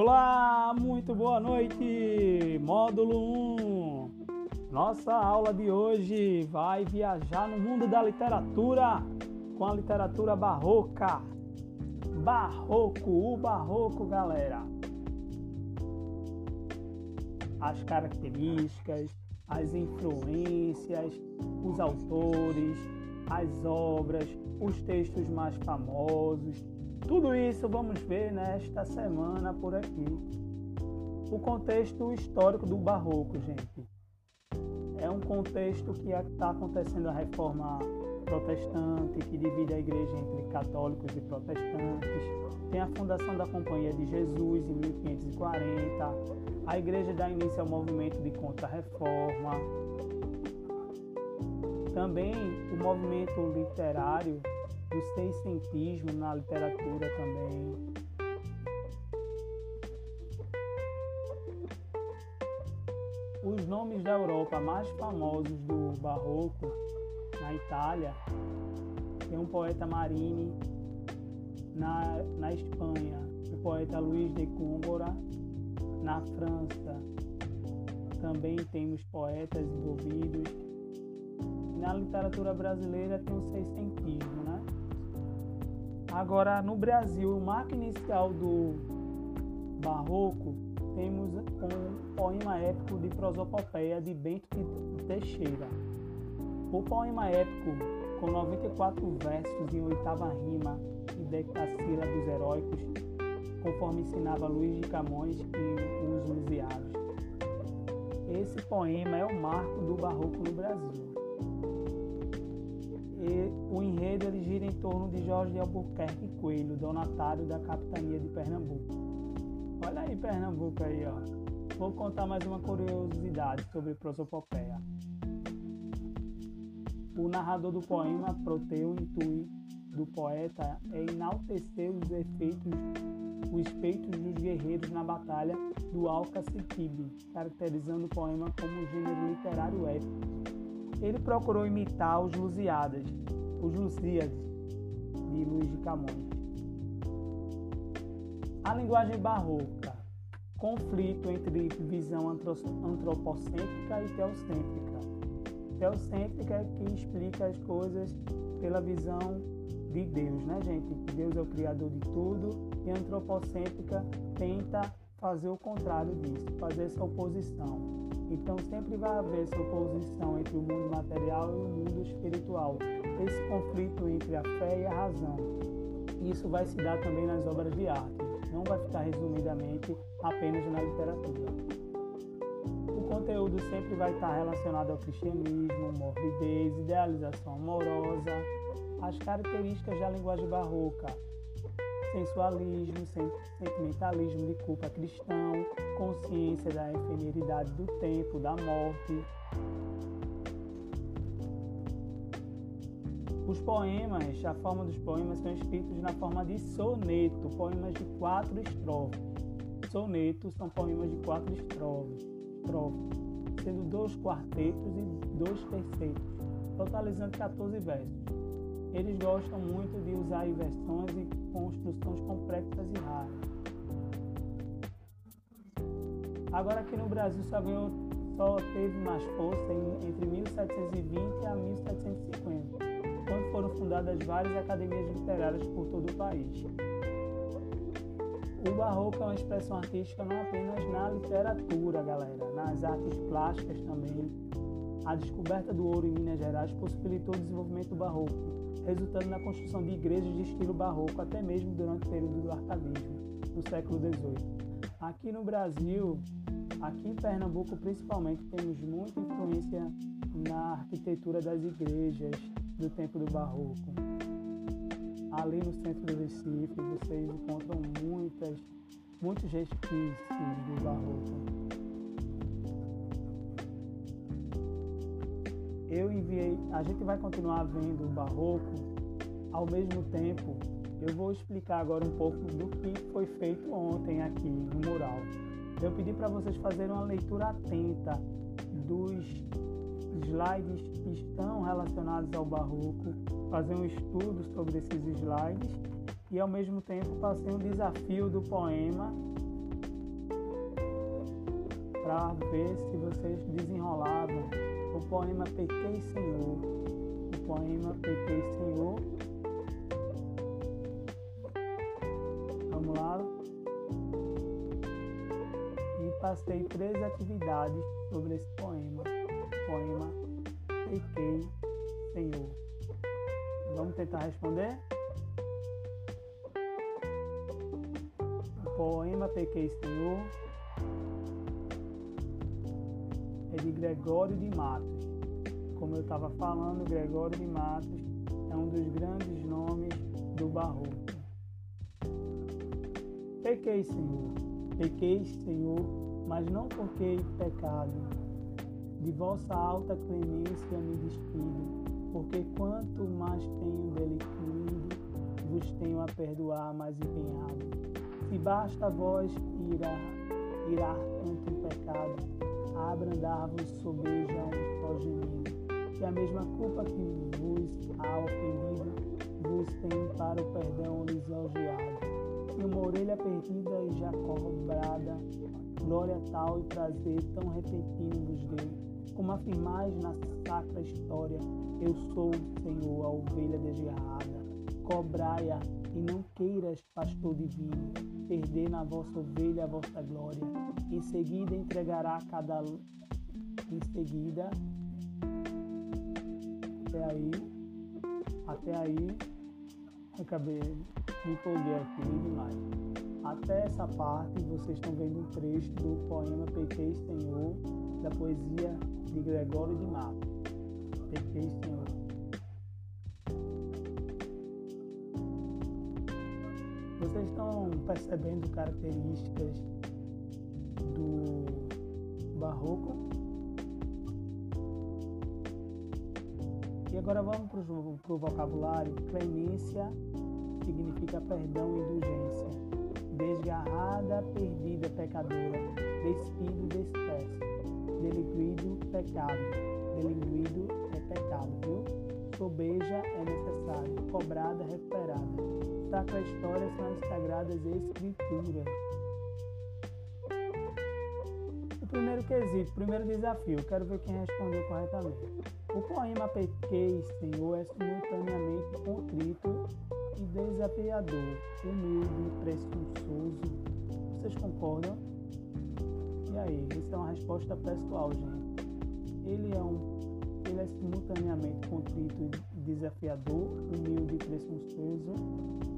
Olá, muito boa noite! Módulo 1. Nossa aula de hoje vai viajar no mundo da literatura com a literatura barroca. Barroco, o barroco, galera. As características, as influências, os autores, as obras, os textos mais famosos, tudo isso vamos ver nesta semana por aqui. O contexto histórico do Barroco, gente. É um contexto que está acontecendo a reforma protestante, que divide a igreja entre católicos e protestantes. Tem a fundação da Companhia de Jesus em 1540. A igreja dá início ao movimento de contra-reforma. Também o movimento literário do seiscentismo na literatura também. Os nomes da Europa mais famosos do Barroco, na Itália, tem um poeta Marini, na, na Espanha, o poeta Luís de Góngora, na França, também temos poetas envolvidos. Na literatura brasileira tem o seiscentismo? Agora, no Brasil, o marco inicial do Barroco, temos um poema épico de prosopopeia de Bento de Teixeira. O poema épico, com 94 versos em oitava rima e decassílabos heróicos, conforme ensinava Luiz de Camões e os Lusiados. Esse poema é o marco do Barroco no Brasil o enredo ele gira em torno de Jorge de Albuquerque Coelho, donatário da capitania de Pernambuco. Olha aí Pernambuco aí, ó. Vou contar mais uma curiosidade sobre prosopopeia. O narrador do poema Proteu intui do poeta é enaltecer os efeitos, os feitos dos guerreiros na batalha do Alcacequibe, caracterizando o poema como um gênero literário épico ele procurou imitar os Lusíadas, os Lusíadas de Luís de Camões. A linguagem barroca, conflito entre visão antropocêntrica e teocêntrica. Teocêntrica é que explica as coisas pela visão de Deus, né, gente? Deus é o criador de tudo e antropocêntrica tenta fazer o contrário disso, fazer essa oposição. Então sempre vai haver essa oposição entre o mundo material e o mundo espiritual, esse conflito entre a fé e a razão. Isso vai se dar também nas obras de arte, não vai ficar resumidamente apenas na literatura. O conteúdo sempre vai estar relacionado ao cristianismo, morbidez, idealização amorosa, as características da linguagem barroca, sensualismo, sentimentalismo de culpa cristão, consciência da efemeridade do tempo, da morte. Os poemas, a forma dos poemas são escritos na forma de soneto, poemas de quatro estrofes. Sonetos são poemas de quatro estrofes, estrofes sendo dois quartetos e dois terceiros, totalizando 14 versos. Eles gostam muito de usar inversões e construções complexas e raras. Agora aqui no Brasil só, ganhou, só teve mais força em, entre 1720 a 1750, quando foram fundadas várias academias literárias por todo o país. O barroco é uma expressão artística não apenas na literatura, galera, nas artes plásticas também. A descoberta do ouro em Minas Gerais possibilitou o desenvolvimento do barroco, resultando na construção de igrejas de estilo barroco até mesmo durante o período do arcadismo, no século XVIII. Aqui no Brasil, aqui em Pernambuco principalmente, temos muita influência na arquitetura das igrejas do tempo do barroco. Ali no centro do Recife, vocês encontram muitas, muitos resquícios do barroco. Eu enviei, a gente vai continuar vendo o barroco, ao mesmo tempo eu vou explicar agora um pouco do que foi feito ontem aqui no mural. Eu pedi para vocês fazerem uma leitura atenta dos slides que estão relacionados ao barroco, fazer um estudo sobre esses slides e ao mesmo tempo passei um desafio do poema para ver se vocês desenrolavam o poema Pequei Senhor. O poema Pequei Senhor. Vamos lá. E passei três atividades sobre esse poema. O poema Pequei Senhor. Vamos tentar responder? O poema Pequei Senhor de Gregório de Matos. Como eu estava falando, Gregório de Matos é um dos grandes nomes do barroco. Pequei, Senhor, pequei, Senhor, mas não porque pecado. De vossa alta clemência me despido, porque quanto mais tenho delinquido, vos tenho a perdoar mais empenhado. Se basta vós irar, irar tanto em pecado, a abrandar-vos sobeja um só gemido, que a mesma culpa que vos há ofendido, vos tem para o perdão lisonjeado. E uma orelha perdida e já cobrada, glória tal e prazer tão repentino vos deu, como afirmais na sacra história, eu sou, Senhor, a ovelha desgarrada. Cobrai-a e não queiras, pastor divino, perder na vossa ovelha a vossa glória. Em seguida entregará cada. Em seguida. Até aí. Até aí. Acabei. Me empolguei aqui demais. Até essa parte vocês estão vendo um trecho do poema Pequei Senhor, da poesia de Gregório de Matos. Pequei Senhor. Vocês estão percebendo características do barroco? E agora vamos para o vocabulário. Clemência significa perdão e indulgência. Desgarrada, perdida, pecadora. Despido, despece. Delinquido, pecado. Delinquido é pecado, viu? Sobeja é necessário. Cobrada, recuperada Sacra História são as Sagradas Escrituras. O primeiro quesito, o primeiro desafio, quero ver quem respondeu corretamente. O poema Pequei, Senhor, é simultaneamente contrito e desafiador, humilde presunçoso. Vocês concordam? E aí, isso é uma resposta pessoal, gente. Ele é um ele é simultaneamente contrito e desafiador, humilde e presunçoso.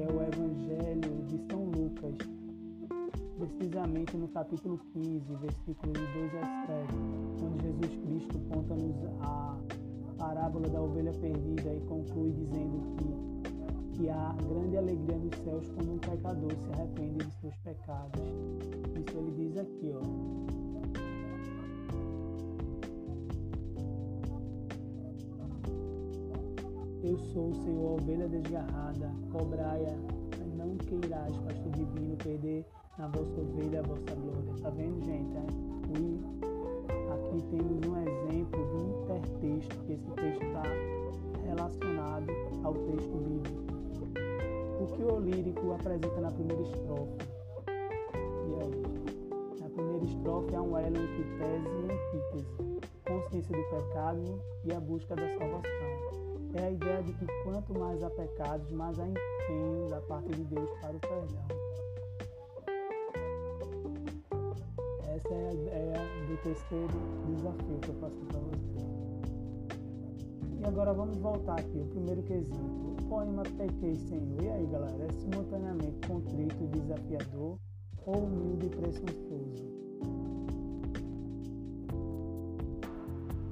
que é o Evangelho de São Lucas, precisamente no capítulo 15, versículos 2 a 7, onde Jesus Cristo conta-nos a parábola da ovelha perdida e conclui dizendo que, que há grande alegria nos céus quando um pecador se arrepende de seus pecados. Isso ele diz aqui, ó. Eu sou o Senhor, ovelha desgarrada, cobraia, não queirás, pastor divino, perder na vossa ovelha a vossa glória. Tá vendo, gente? É? Aqui temos um exemplo de intertexto, que esse texto está relacionado ao texto bíblico. O que o lírico apresenta na primeira estrofe? E aí? Na primeira estrofe há um elo entre tese e antítese, consciência do pecado e a busca da salvação. É a ideia de que quanto mais há pecados, mais há empenho da parte de Deus para o perdão. Essa é a ideia do terceiro desafio que eu faço para você. E agora vamos voltar aqui, o primeiro quesito. O poema Pequei, Senhor. E aí, galera? É simultaneamente contrito e desafiador ou humilde e presunçoso?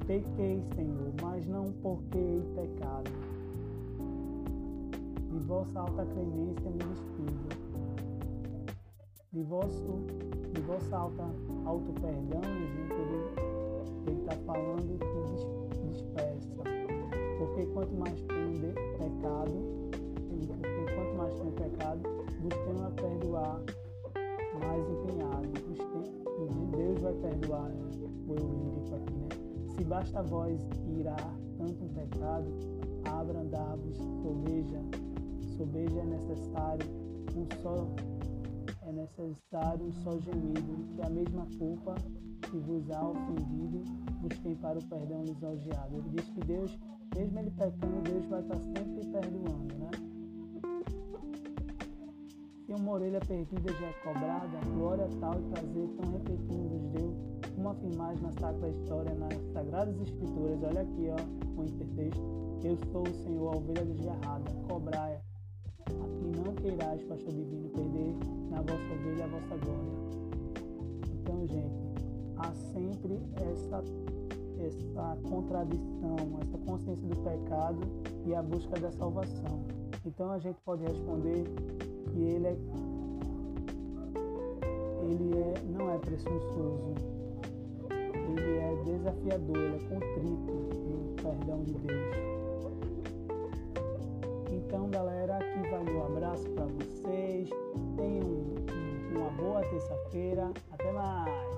Pequei, Senhor, mas não porque pecado. De vossa alta clemência me despido. De, vosso, de vossa alta auto perdão, gente, ele está falando que dispersa porque quanto mais tem pecado, porque quanto mais tem pecado, busquemos a perdoar mais empenhado. Deus vai perdoar o eu lírico aqui, né? Se basta vós irar tanto um pecado, abrandar-vos, sobeja. Sobeja é necessário um só é necessário um só gemido, que a mesma culpa que vos há ofendido, busquem para o perdão lisonjeado. Ele diz que Deus mesmo ele pecando, Deus vai estar sempre perdoando, né? Se uma orelha perdida já é cobrada, glória tal e prazer tão repetindo vos deu, como afirmais na sacra história, nas sagradas escrituras, olha aqui, ó, o intertexto, eu sou o Senhor, a ovelha desgarrada, cobrai, e não queirais, pastor divino, perder na vossa ovelha a vossa glória. Então, gente, há sempre essa essa contradição, essa consciência do pecado e a busca da salvação. Então a gente pode responder ele é ele é, não é presunçoso, ele é desafiador, ele é contrito no perdão de Deus. Então, galera, aqui vai meu abraço para vocês. Tenham uma boa terça-feira. Até mais!